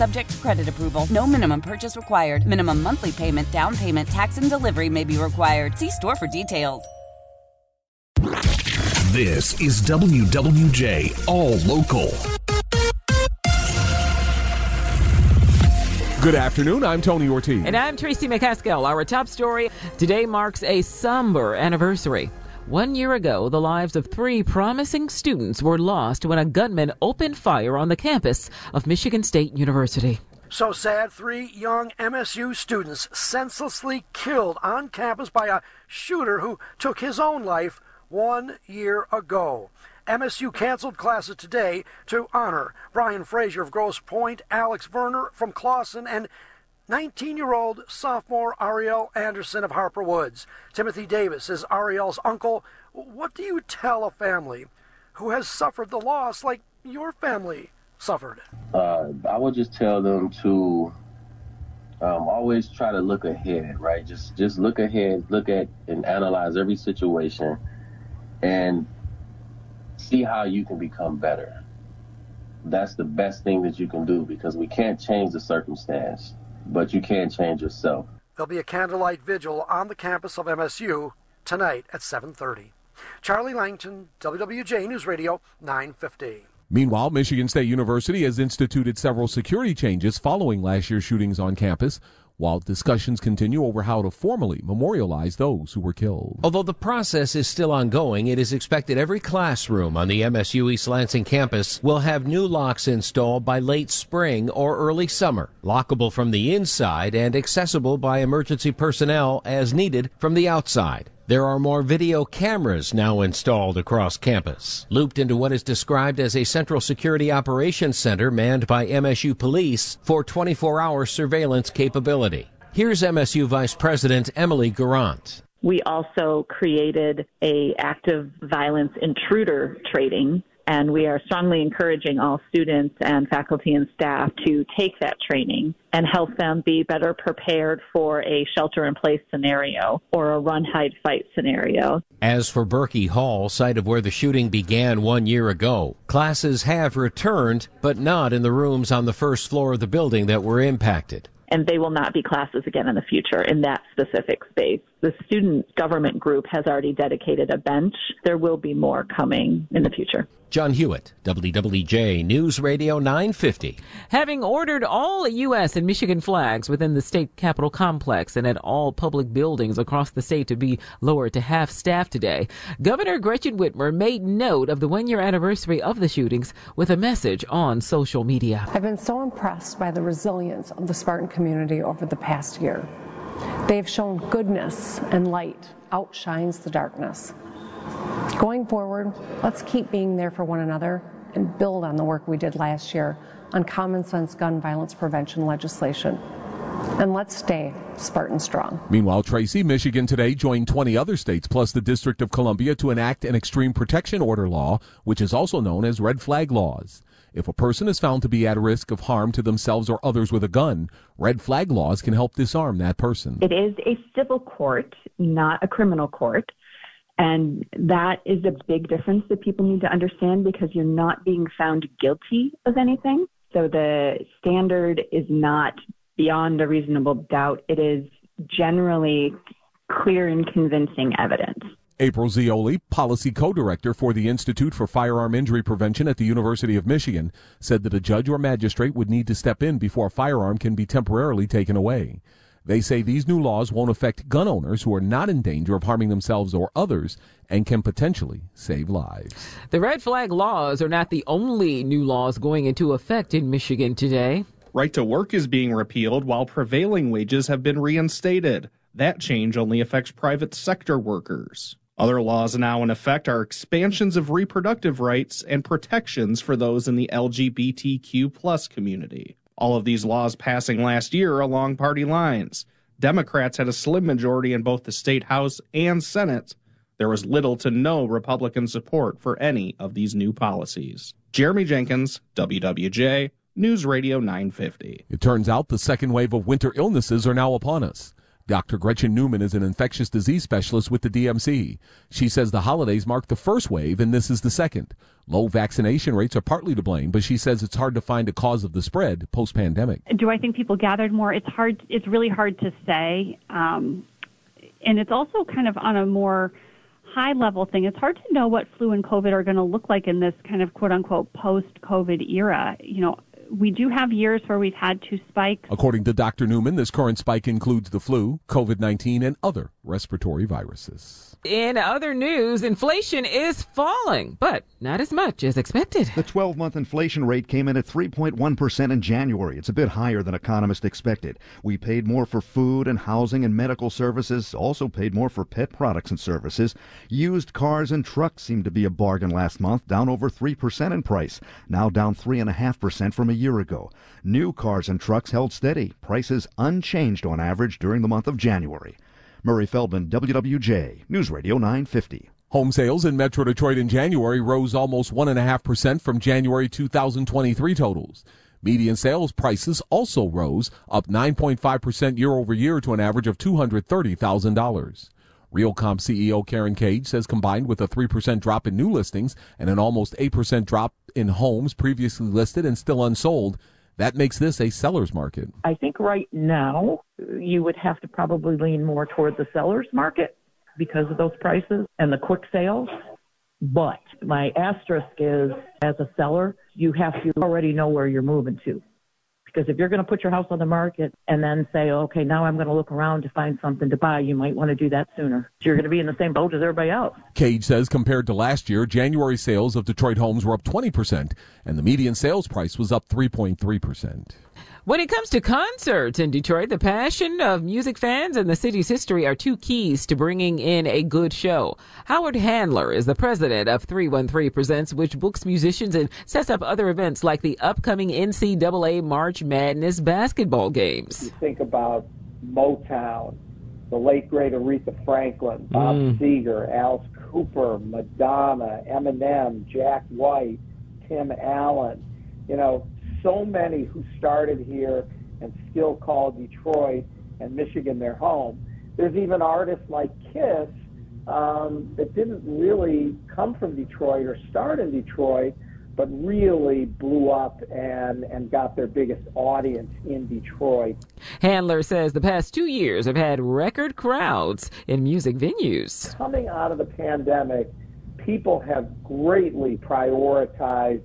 Subject to credit approval. No minimum purchase required. Minimum monthly payment, down payment, tax, and delivery may be required. See store for details. This is WWJ All Local. Good afternoon. I'm Tony Ortiz. And I'm Tracy McCaskill. Our top story today marks a somber anniversary. One year ago, the lives of three promising students were lost when a gunman opened fire on the campus of Michigan State University. So sad, three young MSU students senselessly killed on campus by a shooter who took his own life one year ago. MSU canceled classes today to honor Brian Fraser of Grosse Pointe, Alex Verner from Clawson, and 19 year old sophomore Arielle Anderson of Harper Woods. Timothy Davis is Arielle's uncle. What do you tell a family who has suffered the loss like your family suffered? Uh, I would just tell them to um, always try to look ahead, right? Just just look ahead, look at and analyze every situation, and see how you can become better. That's the best thing that you can do because we can't change the circumstance but you can change yourself. There'll be a candlelight vigil on the campus of MSU tonight at 7:30. Charlie Langton, WWJ News Radio 950. Meanwhile, Michigan State University has instituted several security changes following last year's shootings on campus while discussions continue over how to formally memorialize those who were killed. Although the process is still ongoing, it is expected every classroom on the MSU East Lansing campus will have new locks installed by late spring or early summer, lockable from the inside and accessible by emergency personnel as needed from the outside. There are more video cameras now installed across campus, looped into what is described as a central security operations center manned by MSU police for 24-hour surveillance capability. Here's MSU Vice President Emily Guerrant. We also created a active violence intruder training and we are strongly encouraging all students and faculty and staff to take that training and help them be better prepared for a shelter in place scenario or a run, hide, fight scenario. As for Berkey Hall, site of where the shooting began one year ago, classes have returned, but not in the rooms on the first floor of the building that were impacted and they will not be classes again in the future in that specific space. The student government group has already dedicated a bench. There will be more coming in the future. John Hewitt, WWJ News Radio 950. Having ordered all U.S. and Michigan flags within the state capitol complex and at all public buildings across the state to be lowered to half staff today, Governor Gretchen Whitmer made note of the one year anniversary of the shootings with a message on social media. I've been so impressed by the resilience of the Spartan community over the past year. They've shown goodness and light outshines the darkness. Going forward, let's keep being there for one another and build on the work we did last year on common sense gun violence prevention legislation. And let's stay Spartan strong. Meanwhile, Tracy, Michigan today joined 20 other states plus the District of Columbia to enact an extreme protection order law, which is also known as red flag laws. If a person is found to be at risk of harm to themselves or others with a gun, red flag laws can help disarm that person. It is a civil court, not a criminal court. And that is a big difference that people need to understand because you're not being found guilty of anything. So the standard is not beyond a reasonable doubt. It is generally clear and convincing evidence. April Zeoli, policy co-director for the Institute for Firearm Injury Prevention at the University of Michigan, said that a judge or magistrate would need to step in before a firearm can be temporarily taken away. They say these new laws won't affect gun owners who are not in danger of harming themselves or others and can potentially save lives. The red flag laws are not the only new laws going into effect in Michigan today. Right to work is being repealed while prevailing wages have been reinstated. That change only affects private sector workers. Other laws now in effect are expansions of reproductive rights and protections for those in the LGBTQ plus community. All of these laws passing last year along party lines. Democrats had a slim majority in both the state House and Senate. There was little to no Republican support for any of these new policies. Jeremy Jenkins, WWJ, News Radio 950. It turns out the second wave of winter illnesses are now upon us. Dr. Gretchen Newman is an infectious disease specialist with the DMC. She says the holidays mark the first wave and this is the second. Low vaccination rates are partly to blame, but she says it's hard to find a cause of the spread post pandemic. Do I think people gathered more? It's hard. It's really hard to say. Um, and it's also kind of on a more high level thing. It's hard to know what flu and COVID are going to look like in this kind of quote unquote post COVID era. You know, we do have years where we've had two spikes. According to Dr. Newman, this current spike includes the flu, COVID 19, and other respiratory viruses. In other news, inflation is falling, but not as much as expected. The 12 month inflation rate came in at 3.1% in January. It's a bit higher than economists expected. We paid more for food and housing and medical services, also paid more for pet products and services. Used cars and trucks seemed to be a bargain last month, down over 3% in price, now down 3.5% from a year ago. New cars and trucks held steady, prices unchanged on average during the month of January. Murray Feldman, WWJ, News Radio 950. Home sales in Metro Detroit in January rose almost 1.5% from January 2023 totals. Median sales prices also rose, up 9.5% year over year to an average of $230,000. Realcomp CEO Karen Kage says combined with a 3% drop in new listings and an almost 8% drop in homes previously listed and still unsold, that makes this a seller's market. I think right now you would have to probably lean more toward the seller's market because of those prices and the quick sales. But my asterisk is as a seller, you have to already know where you're moving to. Because if you're going to put your house on the market and then say, okay, now I'm going to look around to find something to buy, you might want to do that sooner. You're going to be in the same boat as everybody else. Kage says compared to last year, January sales of Detroit homes were up 20%, and the median sales price was up 3.3%. When it comes to concerts in Detroit, the passion of music fans and the city's history are two keys to bringing in a good show. Howard Handler is the president of 313 Presents, which books musicians and sets up other events like the upcoming NCAA March Madness basketball games. You think about Motown, the late great Aretha Franklin, Bob mm. Seger, Alice Cooper, Madonna, Eminem, Jack White, Tim Allen. You know, so many who started here and still call Detroit and Michigan their home. There's even artists like Kiss um, that didn't really come from Detroit or start in Detroit, but really blew up and, and got their biggest audience in Detroit. Handler says the past two years have had record crowds in music venues. Coming out of the pandemic, people have greatly prioritized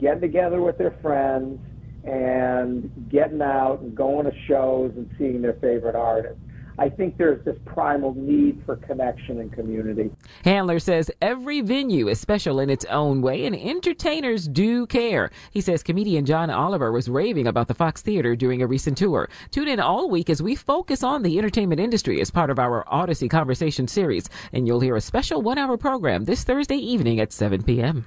getting together with their friends and getting out and going to shows and seeing their favorite artists. I think there's this primal need for connection and community. Handler says every venue is special in its own way, and entertainers do care. He says comedian John Oliver was raving about the Fox Theater during a recent tour. Tune in all week as we focus on the entertainment industry as part of our Audacy Conversation series, and you'll hear a special one hour program this Thursday evening at 7 p.m.